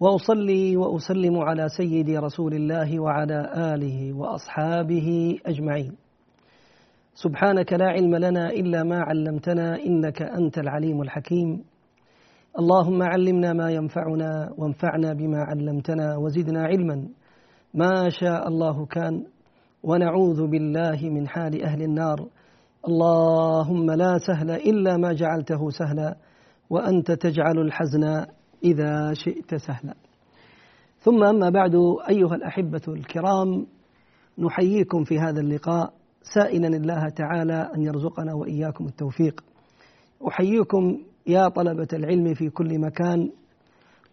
وأصلي وأسلم على سيدي رسول الله وعلى آله وأصحابه أجمعين. سبحانك لا علم لنا إلا ما علمتنا إنك أنت العليم الحكيم. اللهم علمنا ما ينفعنا وانفعنا بما علمتنا وزدنا علما. ما شاء الله كان. ونعوذ بالله من حال أهل النار. اللهم لا سهل إلا ما جعلته سهلا. وأنت تجعل الحزن إذا شئت سهلا. ثم أما بعد أيها الأحبة الكرام نحييكم في هذا اللقاء. سائلا الله تعالى أن يرزقنا وإياكم التوفيق. أحييكم يا طلبة العلم في كل مكان.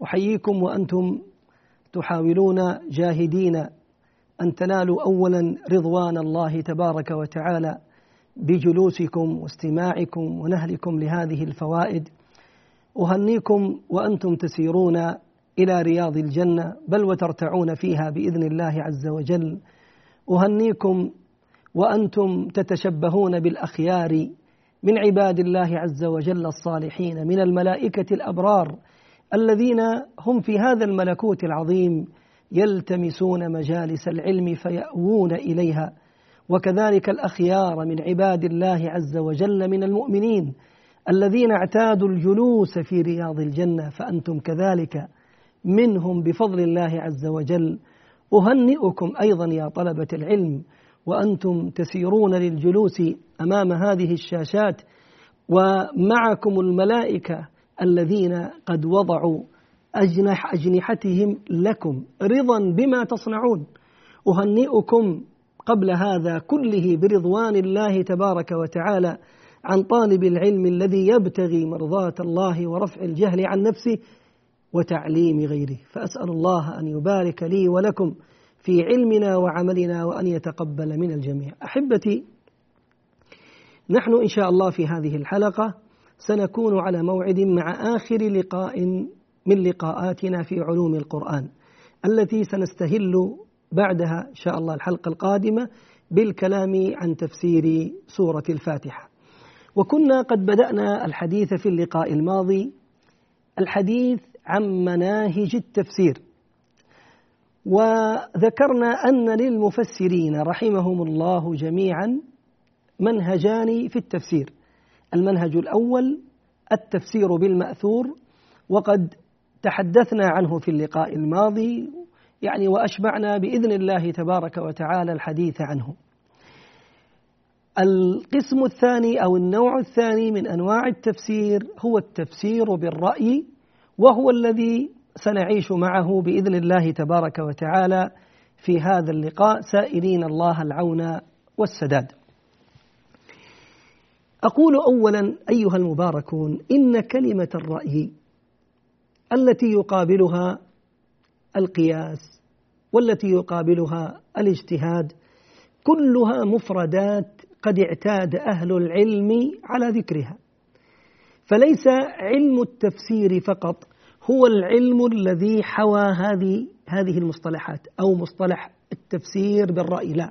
أحييكم وأنتم تحاولون جاهدين أن تنالوا اولا رضوان الله تبارك وتعالى بجلوسكم واستماعكم ونهلكم لهذه الفوائد. أهنيكم وأنتم تسيرون إلى رياض الجنة بل وترتعون فيها بإذن الله عز وجل. أهنيكم وأنتم تتشبهون بالأخيار من عباد الله عز وجل الصالحين من الملائكة الأبرار الذين هم في هذا الملكوت العظيم يلتمسون مجالس العلم فيأوون إليها. وكذلك الأخيار من عباد الله عز وجل من المؤمنين الذين اعتادوا الجلوس في رياض الجنة فأنتم كذلك منهم بفضل الله عز وجل. أهنئكم أيضا يا طلبة العلم وأنتم تسيرون للجلوس أمام هذه الشاشات ومعكم الملائكة الذين قد وضعوا أجنح أجنحتهم لكم. رضا بما تصنعون. أهنئكم قبل هذا كله برضوان الله تبارك وتعالى. عن طالب العلم الذي يبتغي مرضاة الله ورفع الجهل عن نفسه وتعليم غيره. فأسأل الله أن يبارك لي ولكم في علمنا وعملنا وأن يتقبل من الجميع. أحبتي نحن إن شاء الله في هذه الحلقة سنكون على موعد مع آخر لقاء من لقاءاتنا في علوم القرآن التي سنستهل بعدها إن شاء الله الحلقة القادمة بالكلام عن تفسير سورة الفاتحة. وكنا قد بدأنا الحديث في اللقاء الماضي الحديث عن مناهج التفسير وذكرنا أن للمفسرين رحمهم الله جميعا منهجان في التفسير المنهج الأول التفسير بالمأثور وقد تحدثنا عنه في اللقاء الماضي يعني وأشبعنا بإذن الله تبارك وتعالى الحديث عنه. القسم الثاني أو النوع الثاني من أنواع التفسير هو التفسير بالرأي وهو الذي سنعيش معه بإذن الله تبارك وتعالى في هذا اللقاء سائلين الله العون والسداد. أقول اولا أيها المباركون إن كلمة الرأي التي يقابلها القياس والتي يقابلها الاجتهاد كلها مفردات قد اعتاد أهل العلم على ذكرها. فليس علم التفسير فقط هو العلم الذي حوى هذه هذه المصطلحات أو مصطلح التفسير بالرأي. لا.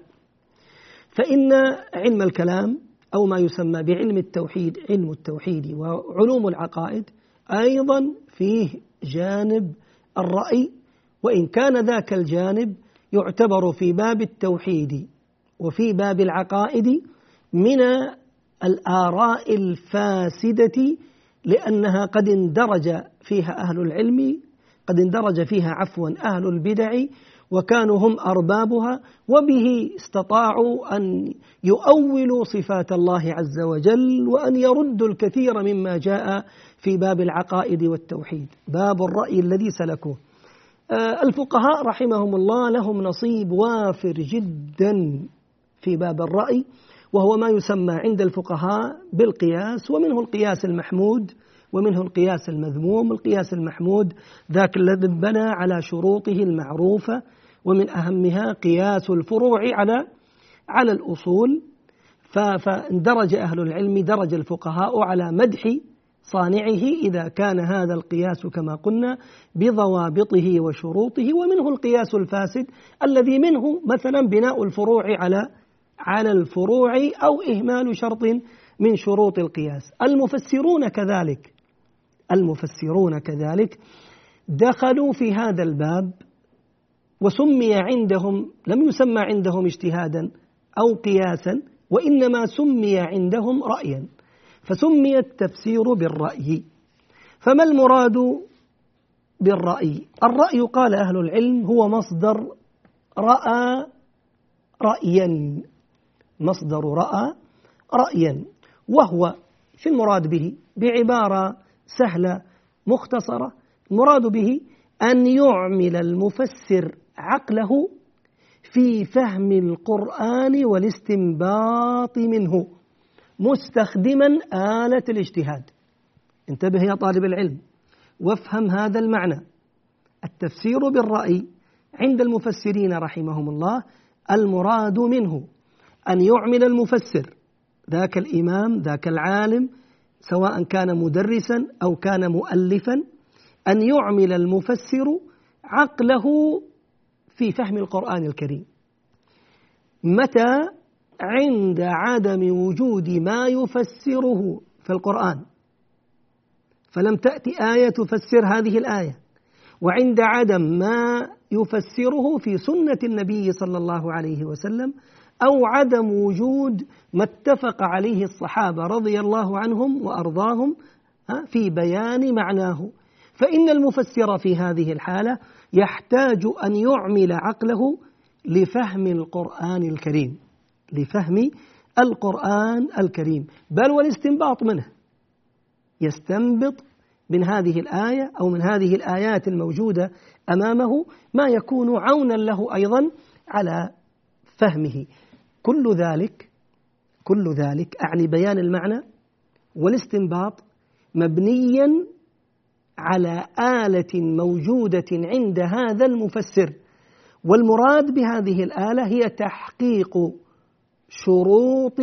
فإن علم الكلام أو ما يسمى بعلم التوحيد علم التوحيد وعلوم العقائد أيضا فيه جانب الرأي وإن كان ذاك الجانب يعتبر في باب التوحيد وفي باب العقائد من الآراء الفاسدة لأنها قد اندرج فيها أهل العلم قد اندرج فيها عفوا أهل البدع وكانوا هم أربابها وبه استطاعوا أن يؤولوا صفات الله عز وجل وأن يردوا الكثير مما جاء في باب العقائد والتوحيد. باب الرأي الذي سلكوه. آه، الفقهاء رحمهم الله لهم نصيب وافر جدا في باب الرأي. وهو ما يسمى عند الفقهاء بالقياس ومنه القياس المحمود ومنه القياس المذموم القياس المحمود ذاك الذي بنى على شروطه المعروفة ومن أهمها قياس الفروع على على الأصول. فاندرج أهل العلم درج الفقهاء على مدح صانعه إذا كان هذا القياس كما قلنا بضوابطه وشروطه ومنه القياس الفاسد الذي منه مثلا بناء الفروع على على الفروع أو إهمال شرط من شروط القياس. المفسرون كذلك المفسرون كذلك دخلوا في هذا الباب وسمي عندهم لم يسمى عندهم اجتهادا أو قياسا وإنما سمي عندهم رأيا. فسمي التفسير بالرأي. فما المراد بالرأي؟ الرأي قال أهل العلم هو مصدر رأى رأيا. مصدر رأى رأيا وهو في المراد به بعبارة سهلة مختصرة المراد به أن يعمل المفسر عقله في فهم القرآن والاستنباط منه مستخدما آلة الاجتهاد. انتبه يا طالب العلم وافهم هذا المعنى. التفسير بالرأي عند المفسرين رحمهم الله المراد منه. أن يعمل المفسر. ذاك الإمام ذاك العالم سواء كان مدرسا أو كان مؤلفا أن يعمل المفسر عقله في فهم القرآن الكريم. متى؟ عند عدم وجود ما يفسره في القرآن. فلم تأتي آية تفسر هذه الآية. وعند عدم ما يفسره في سنة النبي صلى الله عليه وسلم أو عدم وجود ما اتفق عليه الصحابة رضي الله عنهم وأرضاهم في بيان معناه. فإن المفسر في هذه الحالة يحتاج أن يعمل عقله لفهم القرآن الكريم لفهم القرآن الكريم. بل والاستنباط منه. يستنبط من هذه الآية أو من هذه الآيات الموجودة أمامه ما يكون عونا له أيضا على فهمه. كل ذلك كل ذلك أعني بيان المعنى والاستنباط مبنيا على آلة موجودة عند هذا المفسر. والمراد بهذه الآلة هي تحقيق شروط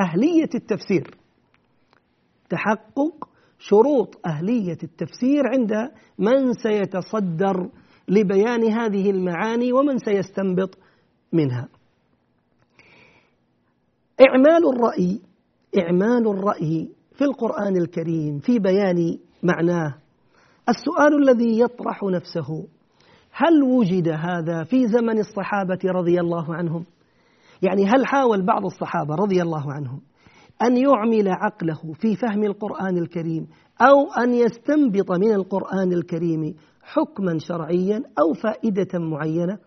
أهلية التفسير. تحقق شروط أهلية التفسير عند من سيتصدر لبيان هذه المعاني ومن سيستنبط منها. إعمال الرأي إعمال الرأي في القرآن الكريم في بيان معناه السؤال الذي يطرح نفسه هل وجد هذا في زمن الصحابة رضي الله عنهم؟ يعني هل حاول بعض الصحابة رضي الله عنهم أن يعمل عقله في فهم القرآن الكريم أو أن يستنبط من القرآن الكريم حكما شرعيا أو فائدة معينة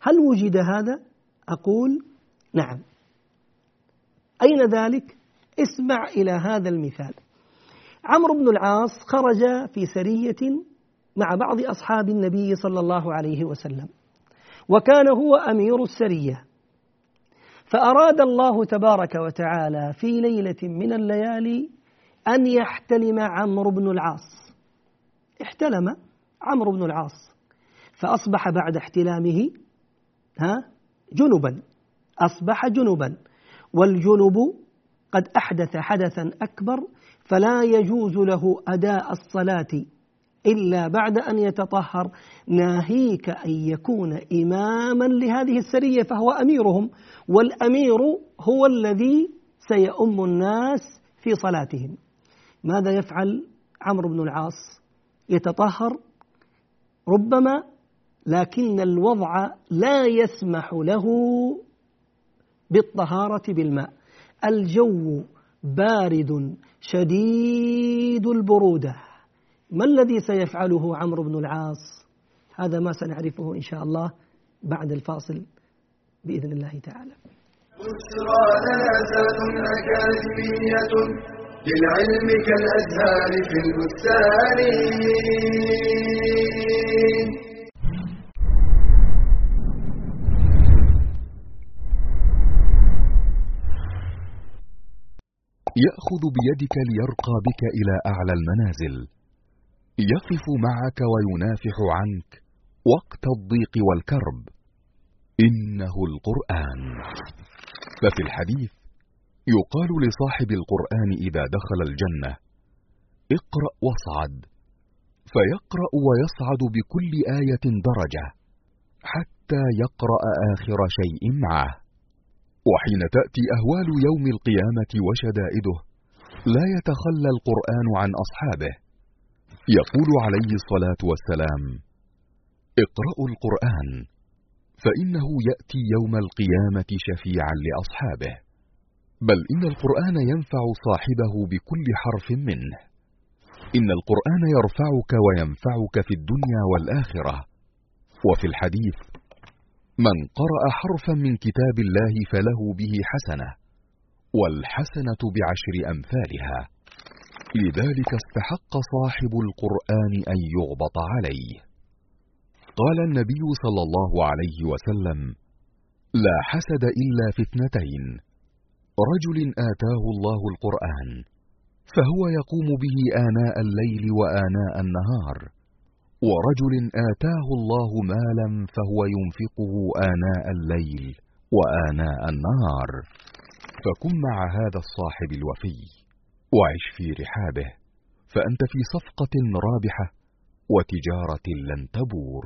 هل وجد هذا؟ أقول نعم أين ذلك؟ اسمع إلى هذا المثال. عمرو بن العاص خرج في سرية مع بعض أصحاب النبي صلى الله عليه وسلم وكان هو أمير السرية. فأراد الله تبارك وتعالى في ليلة من الليالي أن يحتلم عمرو بن العاص. احتلم عمرو بن العاص فأصبح بعد احتلامه ها جنبا أصبح جنبا. والجنب قد أحدث حدثا أكبر فلا يجوز له أداء الصلاة إلا بعد أن يتطهر. ناهيك أن يكون إماما لهذه السرية فهو أميرهم والأمير هو الذي سيؤم الناس في صلاتهم. ماذا يفعل عمرو بن العاص؟ يتطهر ربما لكن الوضع لا يسمح له بالطهارة بالماء. الجو بارد شديد البرودة. ما الذي سيفعله عمرو بن العاص؟ هذا ما سنعرفه إن شاء الله بعد الفاصل بإذن الله تعالى. أكاديمية للعلم كالأزهار في البستان. يأخذ بيدك ليرقى بك إلى أعلى المنازل. يقف معك وينافح عنك وقت الضيق والكرب. إنه القرآن. ففي الحديث يقال لصاحب القرآن إذا دخل الجنة اقرأ واصعد فيقرأ ويصعد بكل آية درجة حتى يقرأ آخر شيء معه. وحين تأتي أهوال يوم القيامة وشدائده لا يتخلى القرآن عن أصحابه. يقول عليه الصلاة والسلام اقرأوا القرآن فإنه يأتي يوم القيامة شفيعا لأصحابه. بل إن القرآن ينفع صاحبه بكل حرف منه. إن القرآن يرفعك وينفعك في الدنيا والآخرة. وفي الحديث من قرأ حرفا من كتاب الله فله به حسنة والحسنة بعشر أمثالها. لذلك استحق صاحب القرآن أن يغبط عليه. قال النبي صلى الله عليه وسلم لا حسد إلا في اثنتين رجل آتاه الله القرآن فهو يقوم به آناء الليل وآناء النهار ورجل آتاه الله مالا فهو ينفقه آناء الليل وآناء النهار فكن مع هذا الصاحب الوفي وعش في رحابه فأنت في صفقة رابحة وتجارة لن تبور.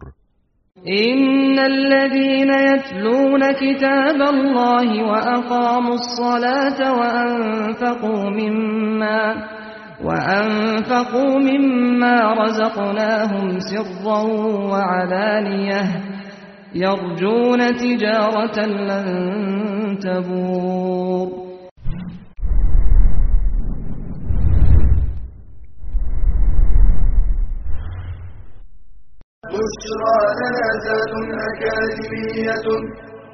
إن الذين يتلون كتاب الله وأقاموا الصلاة وأنفقوا مما وأنفقوا مما رزقناهم سرا وعلانية يرجون تجارة لن تبور. بشرى لنا أكاديمية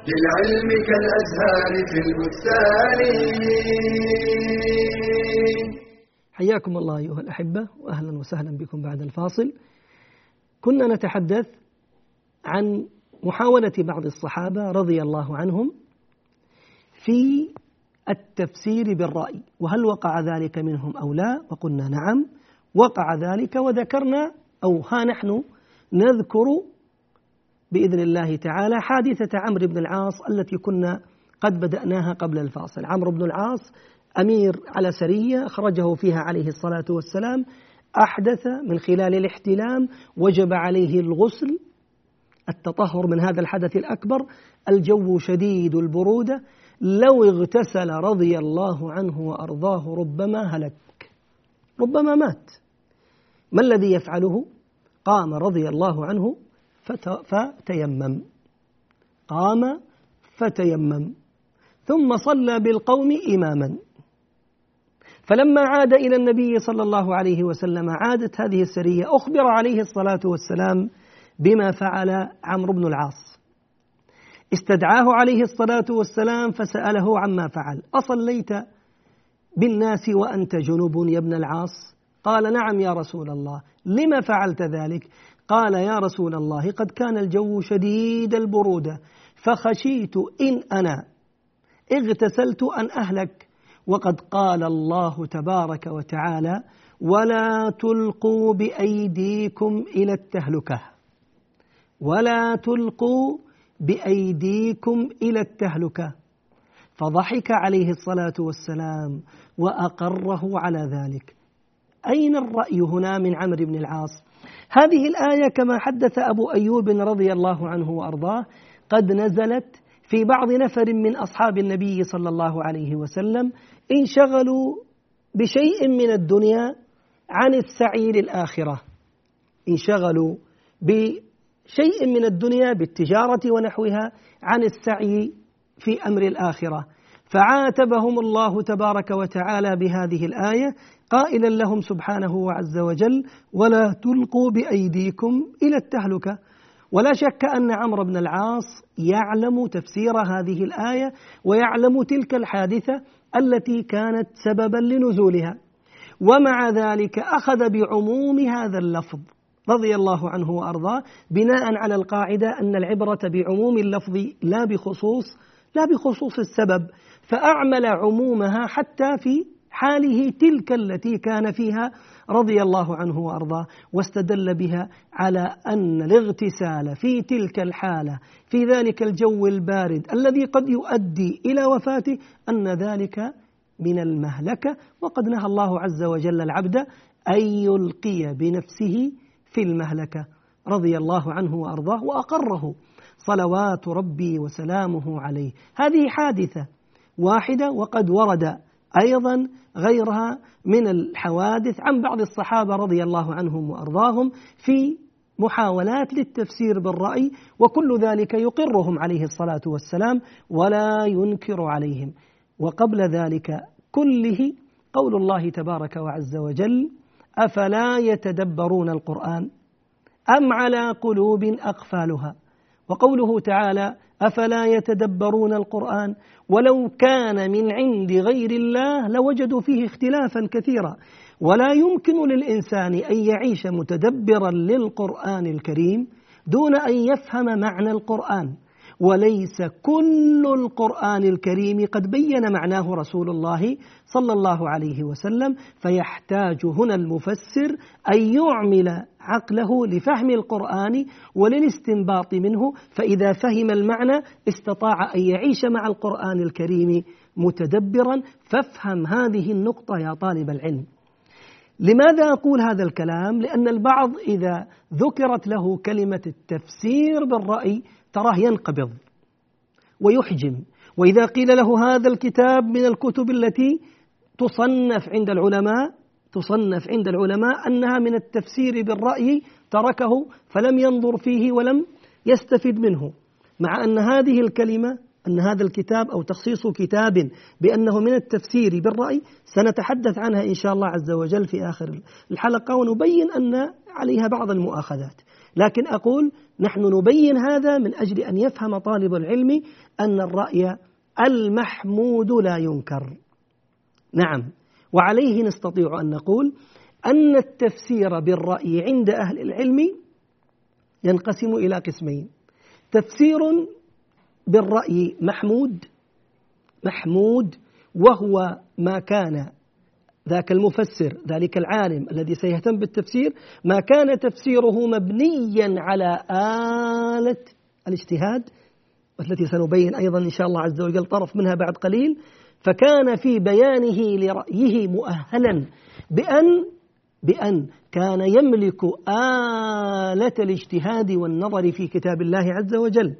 للعلم كالأزهار في البستان. حياكم الله أيها الأحبة وأهلا وسهلا بكم بعد الفاصل. كنا نتحدث عن محاولة بعض الصحابة رضي الله عنهم في التفسير بالرأي وهل وقع ذلك منهم أو لا؟ وقلنا نعم وقع ذلك وذكرنا أو ها نحن نذكر بإذن الله تعالى حادثة عمرو بن العاص التي كنا قد بدأناها قبل الفاصل. عمرو بن العاص أمير على سرية أخرجه فيها عليه الصلاة والسلام أحدث من خلال الاحتلام وجب عليه الغسل التطهر من هذا الحدث الأكبر الجو شديد البرودة لو اغتسل رضي الله عنه وأرضاه ربما هلك ربما مات. ما الذي يفعله؟ قام رضي الله عنه فتيمم. قام فتيمم. ثم صلى بالقوم إماما. فلما عاد إلى النبي صلى الله عليه وسلم عادت هذه السرية. أخبر عليه الصلاة والسلام بما فعل عمرو بن العاص. استدعاه عليه الصلاة والسلام فسأله عما فعل. أصليت بالناس وأنت جنوب يا ابن العاص؟ قال نعم يا رسول الله. لما فعلت ذلك؟ قال يا رسول الله قد كان الجو شديد البرودة فخشيت إن أنا اغتسلت أن أهلك. وقد قال الله تبارك وتعالى ولا تلقوا بأيديكم إلى التهلكة. ولا تلقوا بأيديكم إلى التهلكة. فضحك عليه الصلاة والسلام وأقره على ذلك. أين الرأي هنا من عمرو بن العاص؟ هذه الآية كما حدث أبو أيوب رضي الله عنه وأرضاه قد نزلت في بعض نفر من أصحاب النبي صلى الله عليه وسلم انشغلوا بشيء من الدنيا عن السعي للاخره انشغلوا بشيء من الدنيا بالتجارة ونحوها عن السعي في أمر الآخرة. فعاتبهم الله تبارك وتعالى بهذه الآية قائلا لهم سبحانه وعز وجل ولا تلقوا بأيديكم إلى التهلكة. ولا شك أن عمرو بن العاص يعلم تفسير هذه الآية ويعلم تلك الحادثة التي كانت سببا لنزولها. ومع ذلك أخذ بعموم هذا اللفظ رضي الله عنه وأرضاه بناء على القاعدة أن العبرة بعموم اللفظ لا بخصوص لا بخصوص السبب فأعمل عمومها حتى في حاله تلك التي كان فيها رضي الله عنه وأرضاه واستدل بها على أن الاغتسال في تلك الحالة في ذلك الجو البارد الذي قد يؤدي إلى وفاته أن ذلك من المهلكة. وقد نهى الله عز وجل العبد أن يلقي بنفسه في المهلكة رضي الله عنه وأرضاه وأقره صلوات ربي وسلامه عليه. هذه حادثة واحدة وقد ورد أيضا غيرها من الحوادث عن بعض الصحابة رضي الله عنهم وأرضاهم في محاولات للتفسير بالرأي وكل ذلك يقرهم عليه الصلاة والسلام ولا ينكر عليهم. وقبل ذلك كله قول الله تبارك وعز وجل أفلا يتدبرون القرآن أم على قلوب أقفالها؟ وقوله تعالى أفلا يتدبرون القرآن؟ ولو كان من عند غير الله لوجدوا فيه اختلافا كثيرا. ولا يمكن للإنسان أن يعيش متدبرا للقرآن الكريم دون أن يفهم معنى القرآن. وليس كل القرآن الكريم قد بين معناه رسول الله صلى الله عليه وسلم فيحتاج هنا المفسر أن يعمل عقله لفهم القرآن وللاستنباط منه فإذا فهم المعنى استطاع أن يعيش مع القرآن الكريم متدبرا فافهم هذه النقطة يا طالب العلم لماذا أقول هذا الكلام؟ لأن البعض إذا ذكرت له كلمة التفسير بالرأي تراه ينقبض ويحجم. وإذا قيل له هذا الكتاب من الكتب التي تصنف عند العلماء تصنف عند العلماء أنها من التفسير بالرأي تركه فلم ينظر فيه ولم يستفد منه مع أن هذه الكلمة أن هذا الكتاب أو تخصيص كتاب بأنه من التفسير بالرأي سنتحدث عنها إن شاء الله عز وجل في آخر الحلقة ونبين أن عليها بعض المؤاخذات. لكن أقول نحن نبين هذا من أجل أن يفهم طالب العلم أن الرأي المحمود لا ينكر. نعم. وعليه نستطيع أن نقول أن التفسير بالرأي عند أهل العلم ينقسم إلى قسمين. تفسير بالرأي محمود محمود وهو ما كان ذاك المفسر ذلك العالم الذي سيهتم بالتفسير ما كان تفسيره مبنيا على آلة الاجتهاد والتي سنبين أيضا إن شاء الله عز وجل طرف منها بعد قليل فكان في بيانه لرأيه مؤهلا بأن بأن كان يملك آلة الاجتهاد والنظر في كتاب الله عز وجل.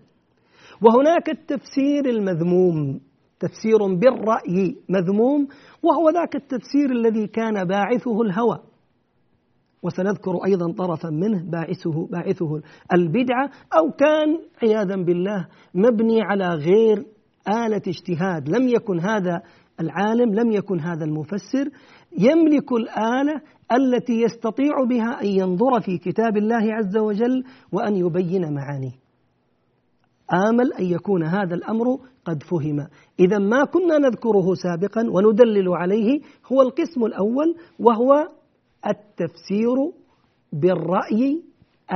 وهناك التفسير المذموم. تفسير بالرأي مذموم وهو ذاك التفسير الذي كان باعثه الهوى. وسنذكر أيضا طرفا منه باعثه باعثه البدعة أو كان عياذا بالله مبني على غير آلة اجتهاد. لم يكن هذا العالم لم يكن هذا المفسر. يملك الآلة التي يستطيع بها أن ينظر في كتاب الله عز وجل وأن يبين معانيه. آمل أن يكون هذا الأمر قد فهم. إذا ما كنا نذكره سابقا وندلل عليه هو القسم الأول وهو التفسير بالرأي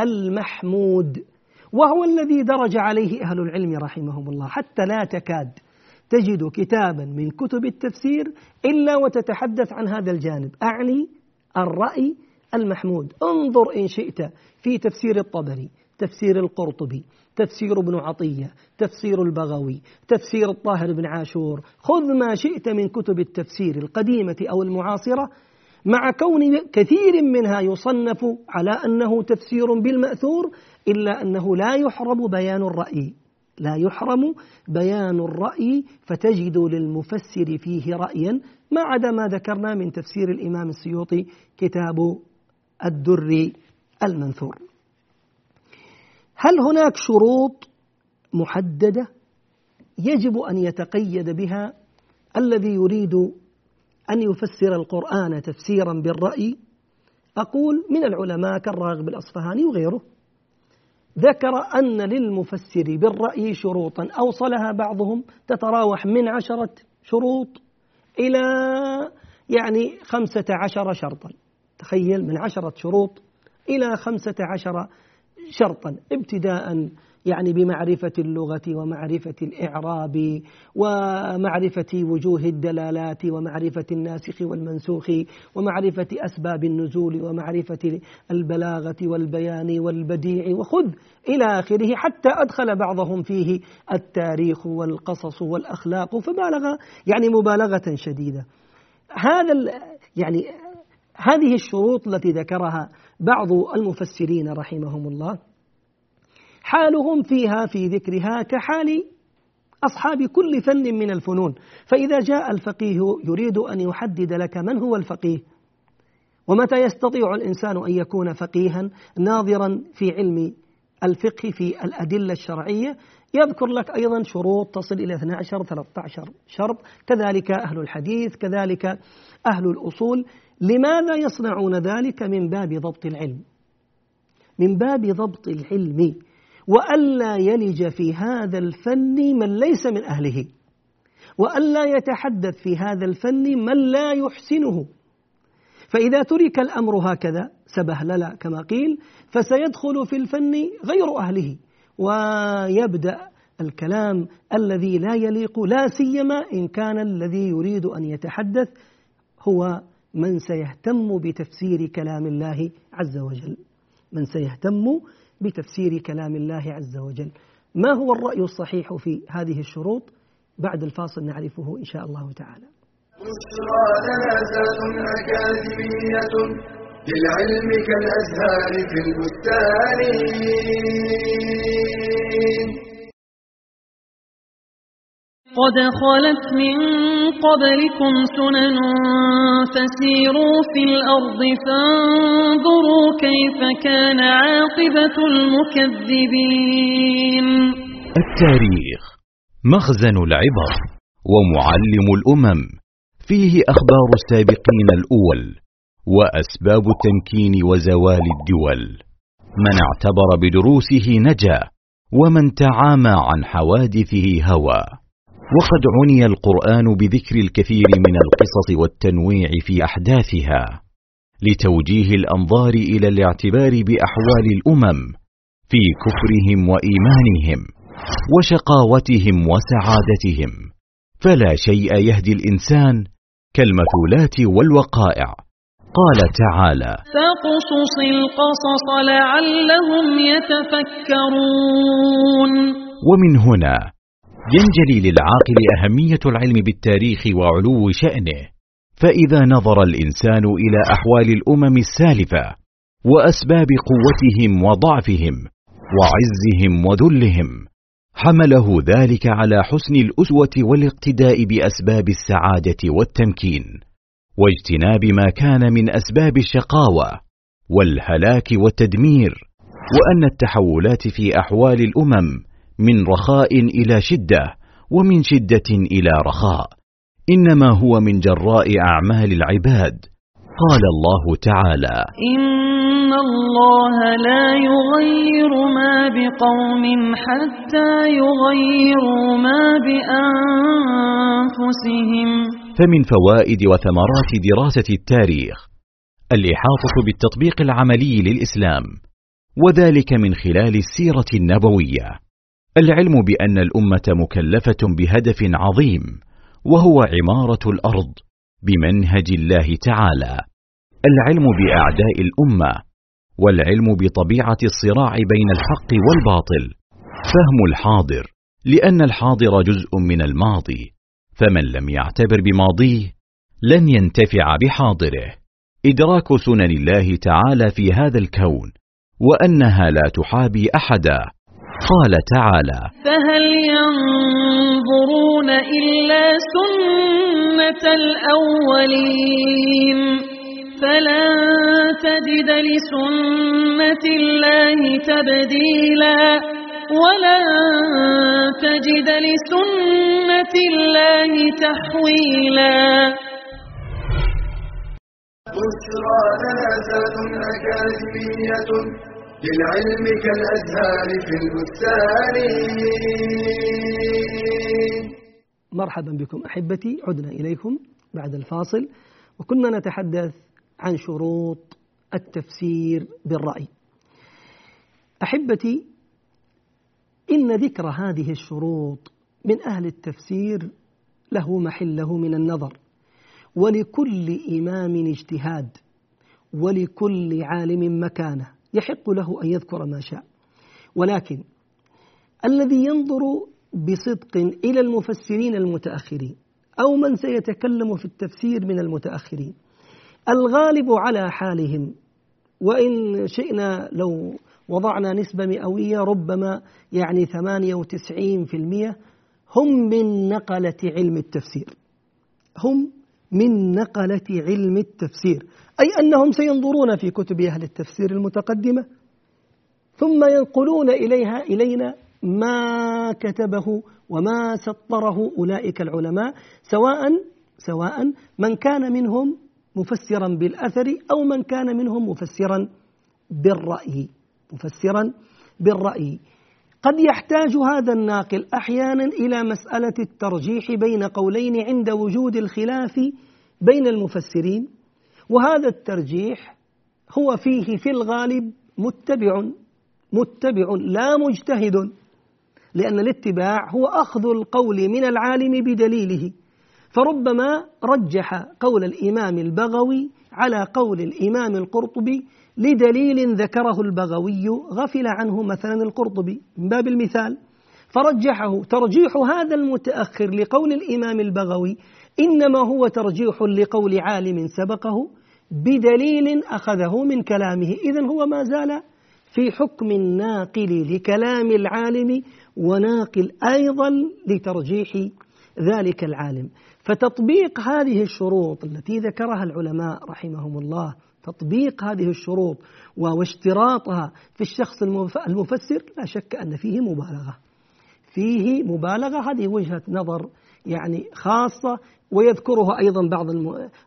المحمود وهو الذي درج عليه أهل العلم رحمهم الله. حتى لا تكاد تجد كتابا من كتب التفسير إلا وتتحدث عن هذا الجانب. أعني الرأي المحمود. انظر إن شئت في تفسير الطبري. تفسير القرطبي تفسير ابن عطية تفسير البغوي تفسير الطاهر بن عاشور. خذ ما شئت من كتب التفسير القديمة أو المعاصرة. مع كون كثير منها يصنف على أنه تفسير بالمأثور إلا أنه لا يحرم بيان الرأي. لا يحرم بيان الرأي فتجد للمفسر فيه رأيا ما عدا ما ذكرنا من تفسير الإمام السيوطي كتاب الدر المنثور. هل هناك شروط محددة يجب أن يتقيد بها الذي يريد أن يفسر القرآن تفسيرا بالرأي؟ أقول من العلماء كالراغب الأصفهاني وغيره ذكر أن للمفسر بالرأي شروطا أوصلها بعضهم تتراوح من عشرة شروط إلى يعني خمسة عشر شرطا. تخيل من عشرة شروط إلى خمسة عشر شرطا ابتداء يعني بمعرفة اللغة ومعرفة الإعراب ومعرفة وجوه الدلالات ومعرفة الناسخ والمنسوخ ومعرفة أسباب النزول ومعرفة البلاغة والبيان والبديع وخذ إلى آخره حتى أدخل بعضهم فيه التاريخ والقصص والأخلاق فبالغ يعني مبالغة شديدة. هذا يعني هذه الشروط التي ذكرها بعض المفسرين رحمهم الله. حالهم فيها في ذكرها كحال أصحاب كل فن من الفنون. فإذا جاء الفقيه يريد أن يحدد لك من هو الفقيه. ومتى يستطيع الإنسان أن يكون فقيها ناظرا في علم الفقه في الأدلة الشرعية. يذكر لك أيضا شروط تصل إلى 12 13 شرط. كذلك أهل الحديث كذلك أهل الأصول. لماذا يصنعون ذلك من باب ضبط العلم؟ من باب ضبط العلم وألا يلج في هذا الفن من ليس من أهله وألا يتحدث في هذا الفن من لا يحسنه. فإذا ترك الأمر هكذا سبهلل كما قيل فسيدخل في الفن غير أهله ويبدأ الكلام الذي لا يليق لا سيما إن كان الذي يريد أن يتحدث هو من سيهتم بتفسير كلام الله عز وجل. من سيهتم بتفسير كلام الله عز وجل. ما هو الرأي الصحيح في هذه الشروط؟ بعد الفاصل نعرفه إن شاء الله تعالى. بشرى أكاديمية للعلم كالأزهار في البستان. قد خلت من قبلكم سنن فسيروا في الأرض فانظروا كيف كان عاقبة المكذبين. التاريخ مخزن العبر ومعلم الأمم. فيه أخبار السابقين الأول وأسباب التمكين وزوال الدول. من اعتبر بدروسه نجا ومن تعامى عن حوادثه هوى. وقد عني القرآن بذكر الكثير من القصص والتنويع في أحداثها لتوجيه الأنظار إلى الاعتبار بأحوال الأمم في كفرهم وإيمانهم وشقاوتهم وسعادتهم. فلا شيء يهدي الإنسان كالمثولات والوقائع. قال تعالى فاقصص القصص لعلهم يتفكرون. ومن هنا ينجلي للعاقل أهمية العلم بالتاريخ وعلو شأنه. فإذا نظر الإنسان إلى أحوال الأمم السالفة وأسباب قوتهم وضعفهم وعزهم وذلهم حمله ذلك على حسن الأسوة والاقتداء بأسباب السعادة والتمكين واجتناب ما كان من أسباب الشقاوة والهلاك والتدمير وأن التحولات في أحوال الأمم من رخاء إلى شدة ومن شدة إلى رخاء. إنما هو من جراء أعمال العباد. قال الله تعالى إن الله لا يغير ما بقوم حتى يغيروا ما بأنفسهم. فمن فوائد وثمرات دراسة التاريخ الإحاطة بالتطبيق العملي للإسلام وذلك من خلال السيرة النبوية. العلم بأن الأمة مكلفة بهدف عظيم وهو عمارة الأرض بمنهج الله تعالى. العلم بأعداء الأمة والعلم بطبيعة الصراع بين الحق والباطل. فهم الحاضر لأن الحاضر جزء من الماضي فمن لم يعتبر بماضيه لن ينتفع بحاضره. إدراك سنن الله تعالى في هذا الكون وأنها لا تحابي أحدا. قال تعالى فهل ينظرون إلا سنة الأولين؟ فلن تجد لسنة الله تبديلا. ولن تجد لسنة الله تحويلا. بشرى جنازة أكاديمية للعلم كالأزهار في البستان. مرحبا بكم أحبتي عدنا إليكم بعد الفاصل وكنا نتحدث عن شروط التفسير بالرأي. أحبتي إن ذكر هذه الشروط من أهل التفسير له محله من النظر. ولكل إمام اجتهاد ولكل عالم مكانة. يحق له أن يذكر ما شاء. ولكن الذي ينظر بصدق إلى المفسرين المتأخرين أو من سيتكلم في التفسير من المتأخرين الغالب على حالهم وإن شئنا لو وضعنا نسبة مئوية ربما يعني 98% هم من نقلة علم التفسير. هم من نقلة علم التفسير. أي أنهم سينظرون في كتب أهل التفسير المتقدمة ثم ينقلون إليها إلينا ما كتبه وما سطره أولئك العلماء سواء سواء من كان منهم مفسرا بالأثر أو من كان منهم مفسرا بالرأي مفسرا بالرأي. قد يحتاج هذا الناقل أحيانا إلى مسألة الترجيح بين قولين عند وجود الخلاف بين المفسرين. وهذا الترجيح هو فيه في الغالب متبع متبع لا مجتهد لأن الاتباع هو أخذ القول من العالم بدليله. فربما رجح قول الإمام البغوي على قول الإمام القرطبي لدليل ذكره البغوي غفل عنه مثلا القرطبي من باب المثال. فرجحه ترجيح هذا المتأخر لقول الإمام البغوي إنما هو ترجيح لقول عالم سبقه بدليل أخذه من كلامه. إذا هو ما زال في حكم الناقل لكلام العالم وناقل أيضا لترجيح ذلك العالم. فتطبيق هذه الشروط التي ذكرها العلماء رحمهم الله تطبيق هذه الشروط واشتراطها في الشخص المفسر لا شك أن فيه مبالغة. فيه مبالغة. هذه وجهة نظر يعني خاصة ويذكرها أيضا بعض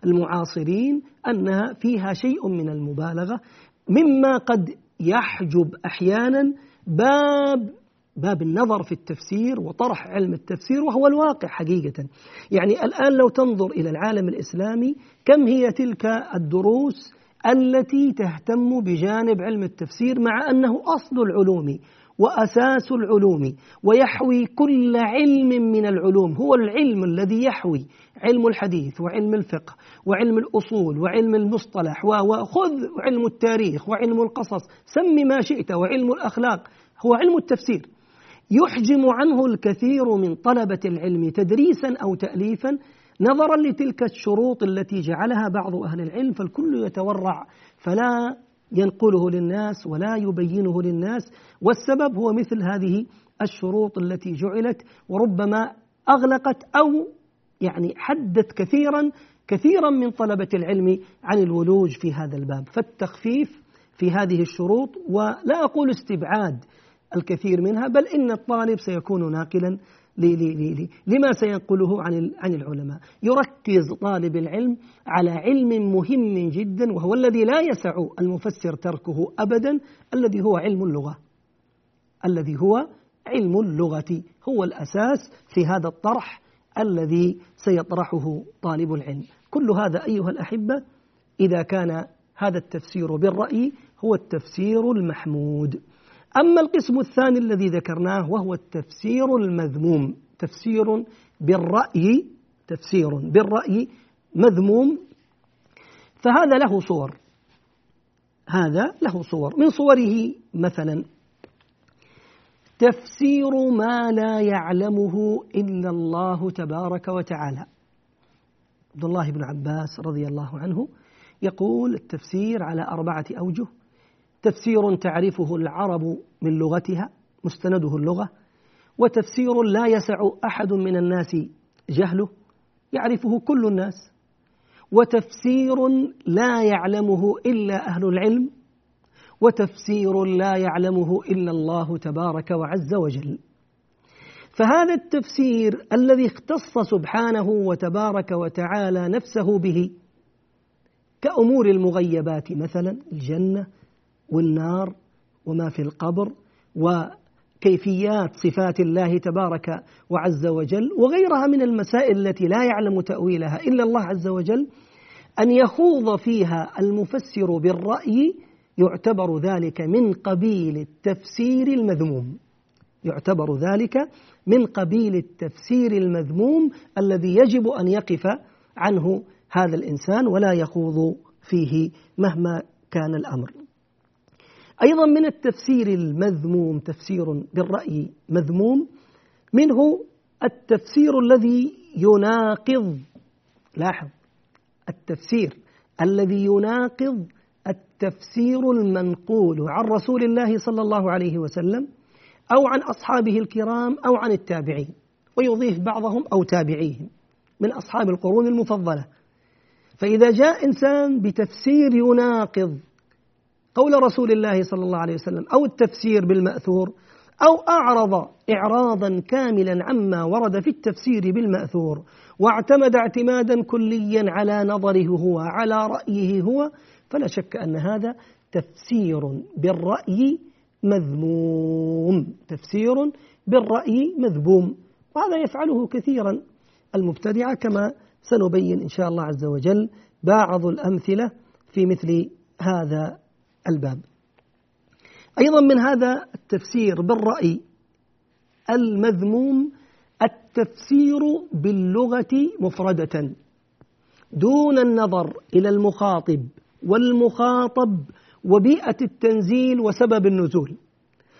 المعاصرين أنها فيها شيء من المبالغة مما قد يحجب أحيانا باب باب النظر في التفسير وطرح علم التفسير وهو الواقع حقيقة. يعني الآن لو تنظر إلى العالم الإسلامي كم هي تلك الدروس التي تهتم بجانب علم التفسير مع أنه أصل العلوم؟ وأساس العلوم ويحوي كل علم من العلوم. هو العلم الذي يحوي علم الحديث وعلم الفقه وعلم الأصول وعلم المصطلح وخذ علم التاريخ وعلم القصص. سم ما شئت وعلم الأخلاق. هو علم التفسير. يحجم عنه الكثير من طلبة العلم تدريسا أو تأليفا نظرا لتلك الشروط التي جعلها بعض أهل العلم فالكل يتورع. فلا ينقله للناس ولا يبينه للناس والسبب هو مثل هذه الشروط التي جعلت وربما أغلقت أو يعني حدت كثيرا كثيرا من طلبة العلم عن الولوج في هذا الباب. فالتخفيف في هذه الشروط ولا أقول استبعاد الكثير منها بل إن الطالب سيكون ناقلا لما سينقله عن عن العلماء. يركز طالب العلم على علم مهم جدا وهو الذي لا يسع المفسر تركه أبدا الذي هو علم اللغة. الذي هو علم اللغة. هو الأساس في هذا الطرح الذي سيطرحه طالب العلم. كل هذا أيها الأحبة إذا كان هذا التفسير بالرأي هو التفسير المحمود. أما القسم الثاني الذي ذكرناه وهو التفسير المذموم. تفسير بالرأي تفسير بالرأي مذموم. فهذا له صور. هذا له صور. من صوره مثلا تفسير ما لا يعلمه إلا الله تبارك وتعالى. عبد الله بن عباس رضي الله عنه يقول التفسير على أربعة أوجه. تفسير تعرفه العرب من لغتها مستنده اللغة وتفسير لا يسع أحد من الناس جهله يعرفه كل الناس وتفسير لا يعلمه إلا أهل العلم وتفسير لا يعلمه إلا الله تبارك وعز وجل. فهذا التفسير الذي اختص سبحانه وتبارك وتعالى نفسه به كأمور المغيبات مثلا الجنة والنار وما في القبر وكيفيات صفات الله تبارك وعز وجل وغيرها من المسائل التي لا يعلم تأويلها إلا الله عز وجل أن يخوض فيها المفسر بالرأي يعتبر ذلك من قبيل التفسير المذموم. يعتبر ذلك من قبيل التفسير المذموم الذي يجب أن يقف عنه هذا الإنسان ولا يخوض فيه مهما كان الأمر. أيضا من التفسير المذموم تفسير بالرأي مذموم منه التفسير الذي يناقض لاحظ التفسير الذي يناقض التفسير المنقول عن رسول الله صلى الله عليه وسلم أو عن أصحابه الكرام أو عن التابعين ويضيف بعضهم أو تابعيهم من أصحاب القرون المفضلة. فإذا جاء إنسان بتفسير يناقض قول رسول الله صلى الله عليه وسلم أو التفسير بالمأثور أو أعرض إعراضا كاملا عما ورد في التفسير بالمأثور واعتمد اعتمادا كليا على نظره هو على رأيه هو فلا شك أن هذا تفسير بالرأي مذموم تفسير بالرأي مذموم وهذا يفعله كثيرا المبتدعة كما سنبين إن شاء الله عز وجل بعض الأمثلة في مثل هذا الباب. أيضا من هذا التفسير بالرأي المذموم التفسير باللغة مفردة. دون النظر إلى المخاطب والمخاطب وبيئة التنزيل وسبب النزول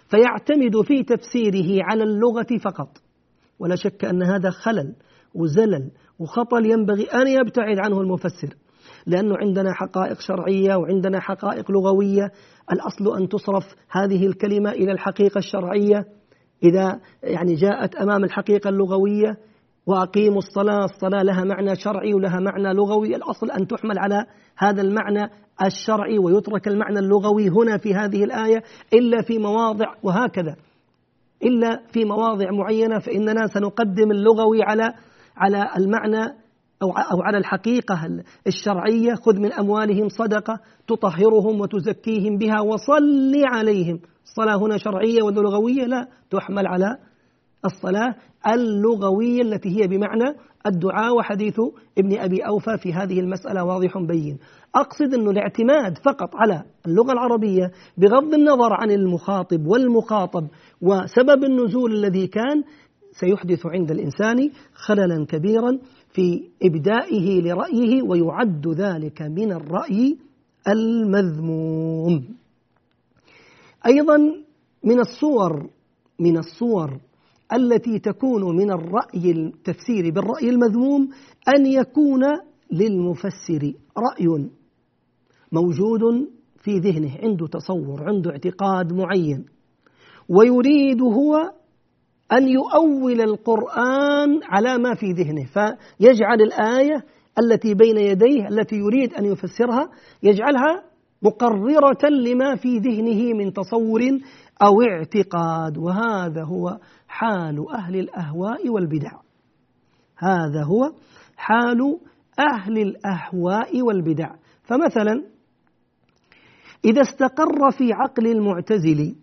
فيعتمد في تفسيره على اللغة فقط. ولا شك أن هذا خلل وزلل وخطل ينبغي أن يبتعد عنه المفسر. لأنه عندنا حقائق شرعية وعندنا حقائق لغوية. الأصل أن تصرف هذه الكلمة إلى الحقيقة الشرعية. إذا يعني جاءت أمام الحقيقة اللغوية وأقيموا الصلاة الصلاة لها معنى شرعي ولها معنى لغوي. الأصل أن تحمل على هذا المعنى الشرعي ويترك المعنى اللغوي هنا في هذه الآية إلا في مواضع وهكذا. إلا في مواضع معينة فإننا سنقدم اللغوي على على المعنى أو أو على الحقيقة الشرعية خذ من أموالهم صدقة تطهرهم وتزكيهم بها وصل عليهم. الصلاة هنا شرعية ولا لغوية؟ لا. تحمل على الصلاة اللغوية التي هي بمعنى الدعاء وحديث ابن أبي أوفى في هذه المسألة واضح بين. أقصد أن الاعتماد فقط على اللغة العربية بغض النظر عن المخاطب والمخاطب وسبب النزول الذي كان سيحدث عند الإنسان خللا كبيرا في إبدائه لرأيه ويعد ذلك من الرأي المذموم. أيضا من الصور من الصور التي تكون من الرأي التفسير بالرأي المذموم أن يكون للمفسر رأي موجود في ذهنه عنده تصور عنده اعتقاد معين ويريد هو أن يؤول القرآن على ما في ذهنه. فيجعل الآية التي بين يديه التي يريد أن يفسرها يجعلها مقررة لما في ذهنه من تصور أو اعتقاد. وهذا هو حال أهل الأهواء والبدع. هذا هو حال أهل الأهواء والبدع. فمثلا إذا استقر في عقل المعتزل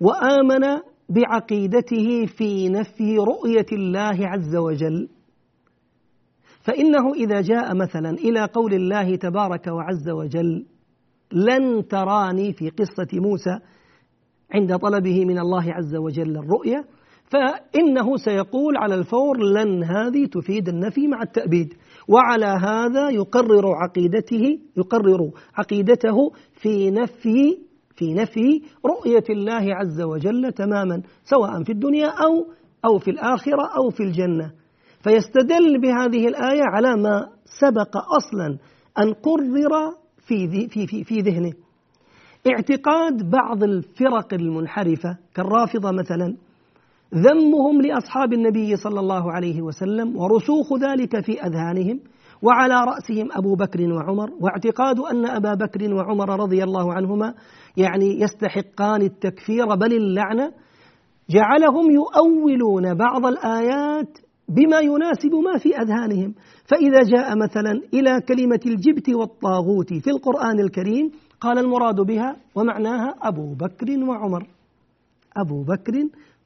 وآمن بعقيدته في نفي رؤية الله عز وجل. فإنه إذا جاء مثلا إلى قول الله تبارك وعز وجل لن تراني في قصة موسى عند طلبه من الله عز وجل الرؤية فإنه سيقول على الفور لن هذه تفيد النفي مع التأبيد وعلى هذا يقرر عقيدته يقرر عقيدته في نفي في نفي رؤية الله عز وجل تماما سواء في الدنيا أو أو في الآخرة أو في الجنة. فيستدل بهذه الآية على ما سبق أصلا أن قرر في في في, في ذهنه. اعتقاد بعض الفرق المنحرفة كالرافضة مثلا ذمهم لأصحاب النبي صلى الله عليه وسلم ورسوخ ذلك في أذهانهم وعلى رأسهم أبو بكر وعمر واعتقاد أن أبا بكر وعمر رضي الله عنهما يعني يستحقان التكفير بل اللعنة جعلهم يؤولون بعض الآيات بما يناسب ما في أذهانهم. فإذا جاء مثلا إلى كلمة الجبت والطاغوت في القرآن الكريم قال المراد بها ومعناها أبو بكر وعمر. أبو بكر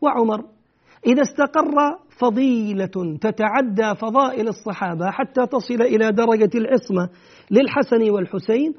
وعمر. إذا استقر فضيلة تتعدى فضائل الصحابة حتى تصل إلى درجة العصمة للحسن والحسين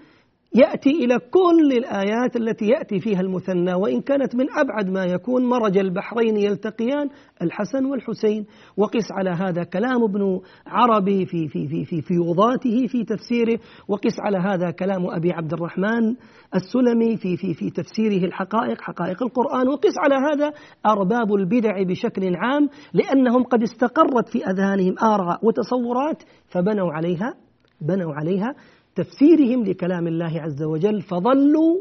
يأتي إلى كل الآيات التي يأتي فيها المثنى وإن كانت من أبعد ما يكون مرج البحرين يلتقيان الحسن والحسين. وقس على هذا كلام ابن عربي في في في في في وضاته في تفسيره. وقس على هذا كلام أبي عبد الرحمن السلمي في في في تفسيره الحقائق حقائق القرآن. وقس على هذا أرباب البدع بشكل عام لأنهم قد استقرت في أذهانهم آراء وتصورات فبنوا عليها بنوا عليها تفسيرهم لكلام الله عز وجل فضلوا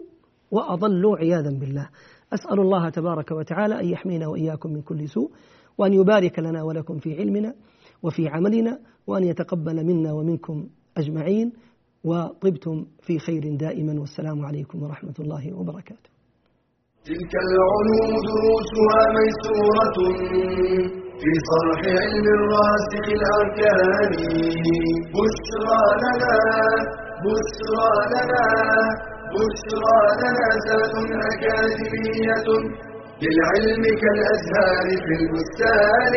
وأضلوا عياذا بالله. أسأل الله تبارك وتعالى أن يحمينا وإياكم من كل سوء وأن يبارك لنا ولكم في علمنا وفي عملنا وأن يتقبل منا ومنكم أجمعين. وطبتم في خير دائما والسلام عليكم ورحمة الله وبركاته. تلك العلوم دروسها ميسورة في صرح علم الراسخ الأركان بشرى لنا بشرى لنا بشرى لنا ذات أكاديمية للعلم كالأزهار في البستان.